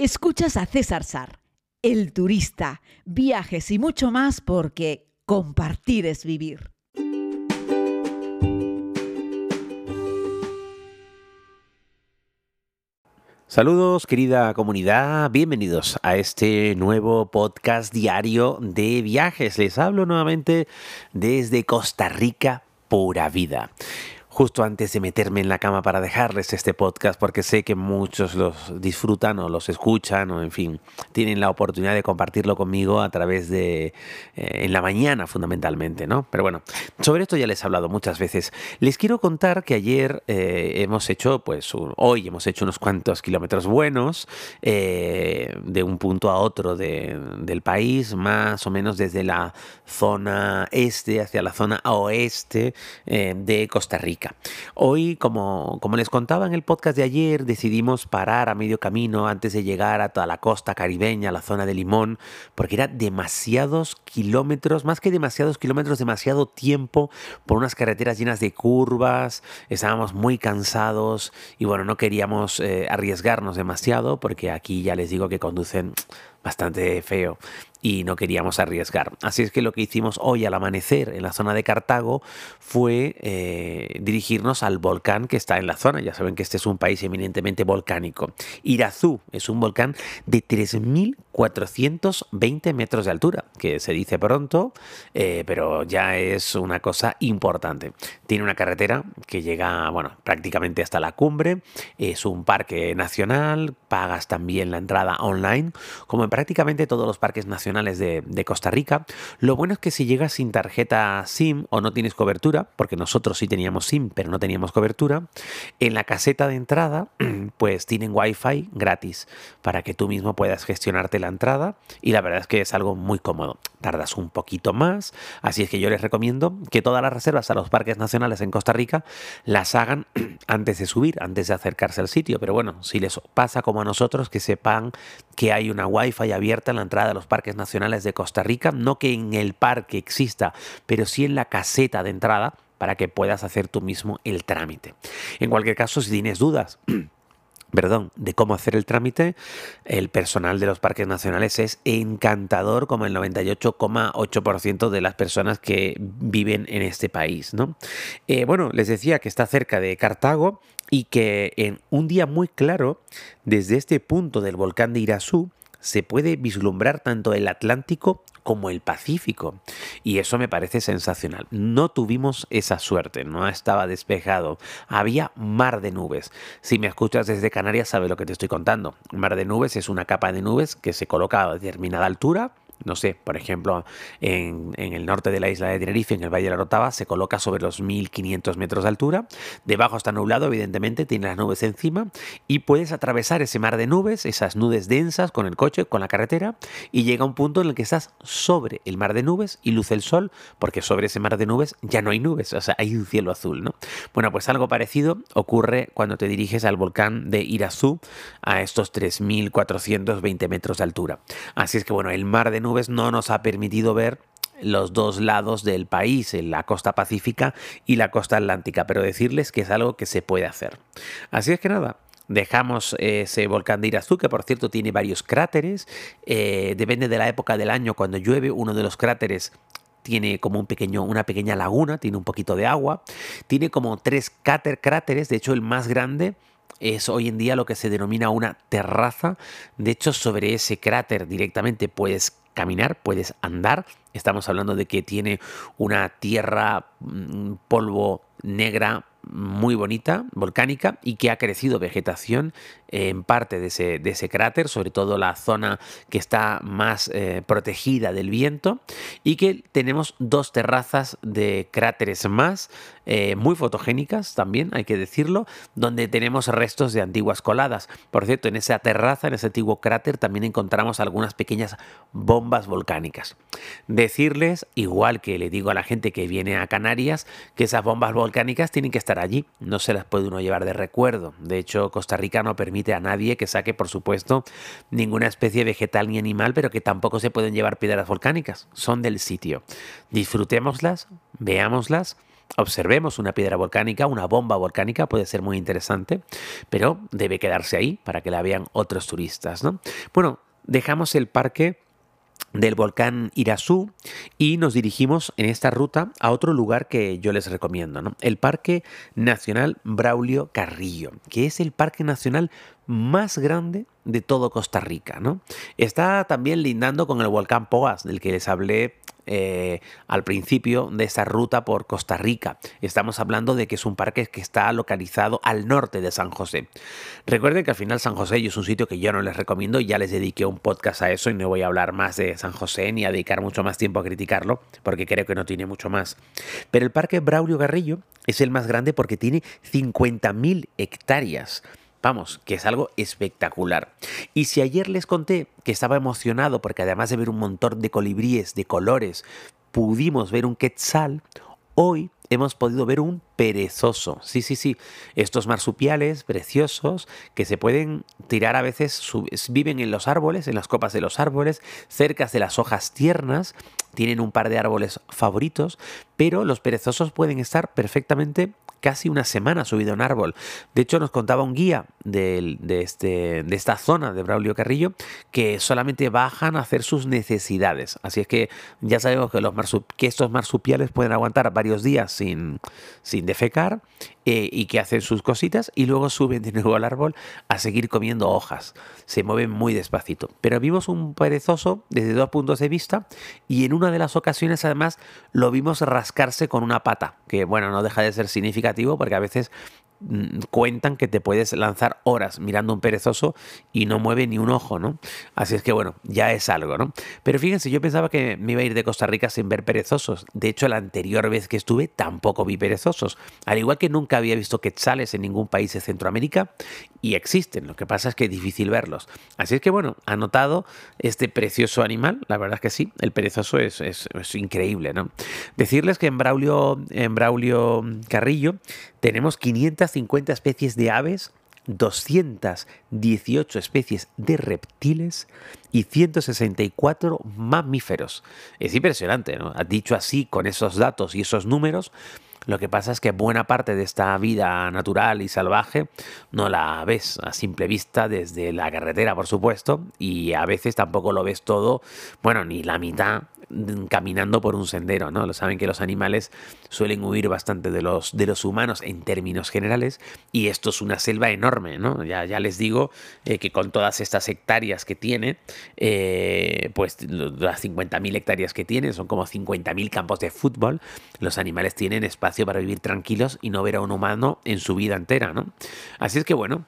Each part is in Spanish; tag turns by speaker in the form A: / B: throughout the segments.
A: Escuchas a César Sar, el turista, viajes y mucho más porque compartir es vivir.
B: Saludos querida comunidad, bienvenidos a este nuevo podcast diario de viajes. Les hablo nuevamente desde Costa Rica, pura vida justo antes de meterme en la cama para dejarles este podcast, porque sé que muchos los disfrutan o los escuchan o en fin, tienen la oportunidad de compartirlo conmigo a través de eh, en la mañana fundamentalmente, ¿no? Pero bueno, sobre esto ya les he hablado muchas veces. Les quiero contar que ayer eh, hemos hecho, pues hoy hemos hecho unos cuantos kilómetros buenos eh, de un punto a otro del país, más o menos desde la zona este hacia la zona oeste de Costa Rica. Hoy, como, como les contaba en el podcast de ayer, decidimos parar a medio camino antes de llegar a toda la costa caribeña, la zona de Limón, porque era demasiados kilómetros, más que demasiados kilómetros, demasiado tiempo por unas carreteras llenas de curvas, estábamos muy cansados y bueno, no queríamos eh, arriesgarnos demasiado porque aquí ya les digo que conducen bastante feo y no queríamos arriesgar. Así es que lo que hicimos hoy al amanecer en la zona de Cartago fue eh, dirigirnos al volcán que está en la zona. Ya saben que este es un país eminentemente volcánico. Irazú es un volcán de 3.420 metros de altura, que se dice pronto, eh, pero ya es una cosa importante. Tiene una carretera que llega, bueno, prácticamente hasta la cumbre. Es un parque nacional, pagas también la entrada online, como en prácticamente todos los parques nacionales de, Costa Rica. Lo bueno es que si llegas sin tarjeta SIM o no tienes cobertura, porque nosotros sí teníamos SIM, pero no teníamos cobertura, en la caseta de entrada, pues tienen Wi-Fi gratis para que tú mismo puedas gestionarte la entrada y la verdad es que es algo muy cómodo. Tardas un poquito más, así es que yo les recomiendo que todas las reservas a los parques nacionales en Costa Rica las hagan antes de subir, antes de acercarse al sitio. Pero bueno, si les pasa como a nosotros, que sepan que hay una Wi-Fi abierta en la entrada de los parques nacionales de Costa Rica, no que en el parque exista, pero sí en la caseta de entrada para que puedas hacer tú mismo el trámite. En cualquier caso, si tienes dudas, perdón, de cómo hacer el trámite, el personal de los parques nacionales es encantador como el 98,8% de las personas que viven en este país. ¿no? Eh, bueno, les decía que está cerca de Cartago y que en un día muy claro, desde este punto del volcán de Irazú, se puede vislumbrar tanto el Atlántico como el Pacífico. Y eso me parece sensacional. No tuvimos esa suerte, no estaba despejado. Había mar de nubes. Si me escuchas desde Canarias, sabes lo que te estoy contando. Mar de nubes es una capa de nubes que se coloca a determinada altura no sé, por ejemplo, en, el norte de la isla de Tenerife, en el Valle de la Rotava, se coloca sobre los 1500 metros de altura. Debajo está nublado, evidentemente, tiene las nubes encima y puedes atravesar ese mar de nubes, esas nubes densas con el coche, con la carretera y llega un punto en el que estás sobre el mar de nubes y luce el sol, porque sobre ese mar de nubes ya no hay nubes, o sea, hay un cielo azul, ¿no? Bueno, pues algo parecido ocurre cuando te diriges al volcán de Irazú a estos 3420 metros de altura. Así es que, bueno, el mar de nubes nubes no nos ha permitido ver los dos lados del país, en la costa pacífica y la costa atlántica, pero decirles que es algo que se puede hacer. Así es que nada, dejamos ese volcán de Irazú, que por cierto tiene varios cráteres, eh, depende de la época del año, cuando llueve uno de los cráteres tiene como un pequeño, una pequeña laguna, tiene un poquito de agua, tiene como tres cráteres, de hecho el más grande es hoy en día lo que se denomina una terraza, de hecho sobre ese cráter directamente puedes caminar, puedes andar. Estamos hablando de que tiene una tierra mm, polvo negra muy bonita, volcánica, y que ha crecido vegetación en parte de ese, cráter, sobre todo la zona que está más eh, protegida del viento, y que tenemos dos terrazas de cráteres más, eh, muy fotogénicas también, hay que decirlo, donde tenemos restos de antiguas coladas. Por cierto, en esa terraza, en ese antiguo cráter, también encontramos algunas pequeñas bombas volcánicas. Decirles, igual que le digo a la gente que viene a Canarias, que esas bombas volcánicas tienen que estar allí, no se las puede uno llevar de recuerdo. De hecho, Costa Rica no permite a nadie que saque, por supuesto, ninguna especie vegetal ni animal, pero que tampoco se pueden llevar piedras volcánicas. Son del sitio. Disfrutémoslas, veámoslas observemos una piedra volcánica, una bomba volcánica, puede ser muy interesante, pero debe quedarse ahí para que la vean otros turistas. ¿no? Bueno, dejamos el parque del volcán Irazú y nos dirigimos en esta ruta a otro lugar que yo les recomiendo, ¿no? el Parque Nacional Braulio Carrillo, que es el parque nacional más grande de todo Costa Rica. ¿no? Está también lindando con el volcán Poas, del que les hablé eh, al principio de esta ruta por Costa Rica. Estamos hablando de que es un parque que está localizado al norte de San José. Recuerden que al final San José es un sitio que yo no les recomiendo, ya les dediqué un podcast a eso y no voy a hablar más de San José ni a dedicar mucho más tiempo a criticarlo, porque creo que no tiene mucho más. Pero el parque Braulio Garrillo es el más grande porque tiene 50.000 hectáreas. Vamos, que es algo espectacular. Y si ayer les conté que estaba emocionado porque además de ver un montón de colibríes de colores, pudimos ver un quetzal, hoy hemos podido ver un perezoso. Sí, sí, sí. Estos marsupiales preciosos que se pueden tirar a veces, viven en los árboles, en las copas de los árboles, cerca de las hojas tiernas, tienen un par de árboles favoritos, pero los perezosos pueden estar perfectamente casi una semana subido a un árbol. De hecho, nos contaba un guía de, este, de esta zona de Braulio Carrillo que solamente bajan a hacer sus necesidades. Así es que ya sabemos que, los que estos marsupiales pueden aguantar varios días sin, sin defecar eh, y que hacen sus cositas y luego suben de nuevo al árbol a seguir comiendo hojas. Se mueven muy despacito. Pero vimos un perezoso desde dos puntos de vista y en una de las ocasiones además lo vimos rascarse con una pata, que bueno, no deja de ser significativo porque a veces cuentan que te puedes lanzar horas mirando un perezoso y no mueve ni un ojo, ¿no? Así es que bueno, ya es algo, ¿no? Pero fíjense, yo pensaba que me iba a ir de Costa Rica sin ver perezosos. De hecho, la anterior vez que estuve tampoco vi perezosos. Al igual que nunca había visto quetzales en ningún país de Centroamérica y existen. Lo que pasa es que es difícil verlos. Así es que bueno, anotado este precioso animal, la verdad es que sí, el perezoso es, es, increíble, ¿no? Decirles que en Braulio, en Braulio Carrillo tenemos 550 especies de aves, 218 especies de reptiles y 164 mamíferos. Es impresionante, ¿no? Dicho así, con esos datos y esos números, lo que pasa es que buena parte de esta vida natural y salvaje no la ves a simple vista desde la carretera, por supuesto, y a veces tampoco lo ves todo, bueno, ni la mitad caminando por un sendero, ¿no? Lo saben que los animales suelen huir bastante de los, de los humanos en términos generales y esto es una selva enorme, ¿no? Ya, ya les digo eh, que con todas estas hectáreas que tiene, eh, pues las 50.000 hectáreas que tiene, son como 50.000 campos de fútbol, los animales tienen espacio para vivir tranquilos y no ver a un humano en su vida entera, ¿no? Así es que bueno,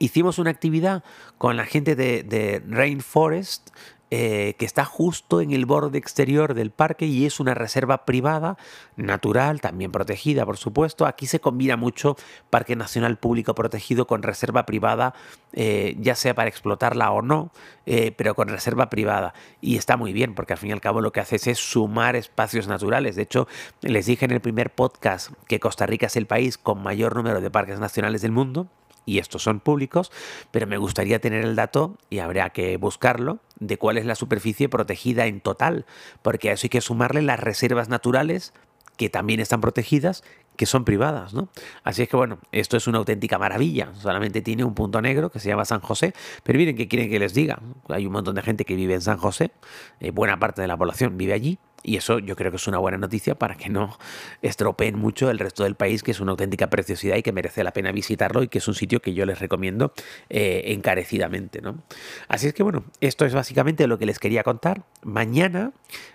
B: hicimos una actividad con la gente de, de Rainforest eh, que está justo en el borde exterior del parque y es una reserva privada, natural, también protegida, por supuesto. Aquí se combina mucho Parque Nacional Público Protegido con reserva privada, eh, ya sea para explotarla o no, eh, pero con reserva privada. Y está muy bien, porque al fin y al cabo lo que haces es sumar espacios naturales. De hecho, les dije en el primer podcast que Costa Rica es el país con mayor número de parques nacionales del mundo y estos son públicos, pero me gustaría tener el dato, y habría que buscarlo, de cuál es la superficie protegida en total, porque a eso hay que sumarle las reservas naturales que también están protegidas, que son privadas, ¿no? Así es que bueno, esto es una auténtica maravilla. Solamente tiene un punto negro que se llama San José, pero miren qué quieren que les diga. Hay un montón de gente que vive en San José, eh, buena parte de la población vive allí, y eso yo creo que es una buena noticia para que no estropeen mucho el resto del país, que es una auténtica preciosidad y que merece la pena visitarlo y que es un sitio que yo les recomiendo eh, encarecidamente. ¿no? Así es que bueno, esto es básicamente lo que les quería contar. Mañana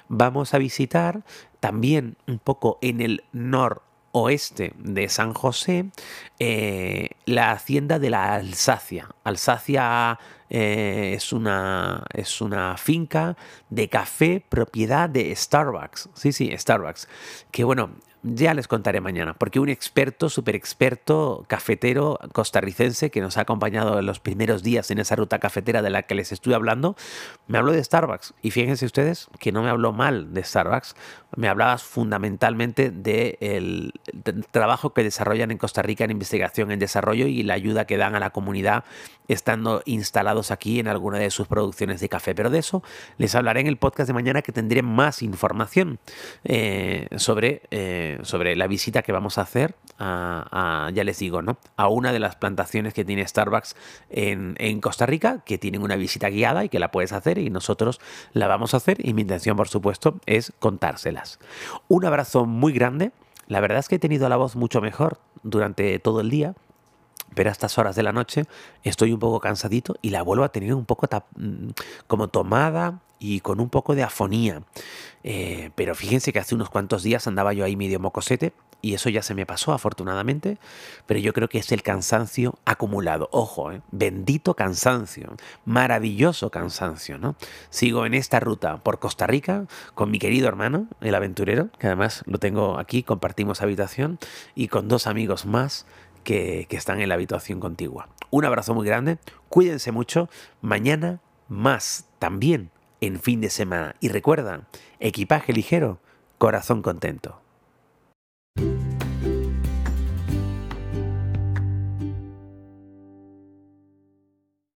B: vamos a visitar también un poco en el noroeste de San José, eh, la hacienda de la Alsacia. Alsacia eh, es, una, es una finca de café propiedad de Starbucks. Sí, sí, Starbucks. Que bueno, ya les contaré mañana, porque un experto, súper experto, cafetero costarricense que nos ha acompañado en los primeros días en esa ruta cafetera de la que les estoy hablando, me habló de Starbucks. Y fíjense ustedes que no me habló mal de Starbucks, me hablaba fundamentalmente del trabajo que desarrollan en Costa Rica en investigación, en desarrollo y la ayuda que dan a la comunidad estando instalado aquí en alguna de sus producciones de café, pero de eso les hablaré en el podcast de mañana que tendré más información eh, sobre, eh, sobre la visita que vamos a hacer a, ya les digo, ¿no? A una de las plantaciones que tiene Starbucks en, en Costa Rica, que tienen una visita guiada y que la puedes hacer y nosotros la vamos a hacer y mi intención, por supuesto, es contárselas. Un abrazo muy grande. La verdad es que he tenido la voz mucho mejor durante todo el día pero a estas horas de la noche estoy un poco cansadito y la vuelvo a tener un poco mm, como tomada y con un poco de afonía. Eh, pero fíjense que hace unos cuantos días andaba yo ahí medio mocosete y eso ya se me pasó afortunadamente, pero yo creo que es el cansancio acumulado. Ojo, eh, bendito cansancio, maravilloso cansancio, ¿no? Sigo en esta ruta por Costa Rica con mi querido hermano, el aventurero, que además lo tengo aquí, compartimos habitación, y con dos amigos más que, están en la habitación contigua. Un abrazo muy grande, cuídense mucho, mañana más también en fin de semana. Y recuerda, equipaje ligero, corazón contento.